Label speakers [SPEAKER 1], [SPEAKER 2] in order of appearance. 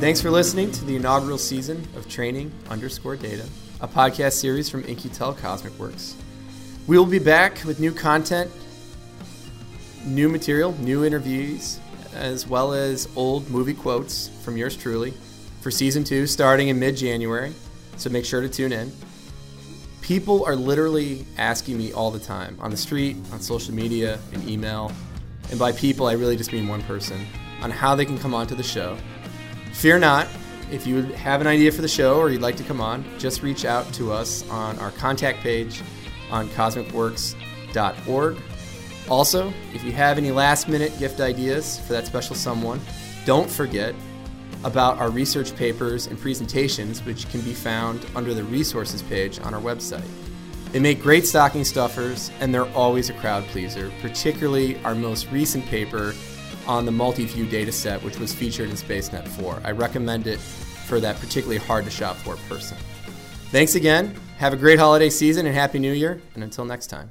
[SPEAKER 1] Thanks for listening to the inaugural season of Training underscore Data, a podcast series from In-Q-Tel CosmiQ Works. We will be back with new content, new material, new interviews, as well as old movie quotes from yours truly for season two, starting in mid January. So make sure to tune in. People are literally asking me all the time on the street, on social media, in email, and by people, I really just mean one person, on how they can come onto the show. Fear not, if you have an idea for the show or you'd like to come on, just reach out to us on our contact page on cosmiqworks.org. Also, if you have any last minute gift ideas for that special someone, don't forget about our research papers and presentations, which can be found under the resources page on our website. They make great stocking stuffers, and they're always a crowd pleaser, particularly our most recent paper on the multi-view dataset, which was featured in SpaceNet 4. I recommend it for that particularly hard to shop for person. Thanks again. Have a great holiday season and Happy New Year. And until next time.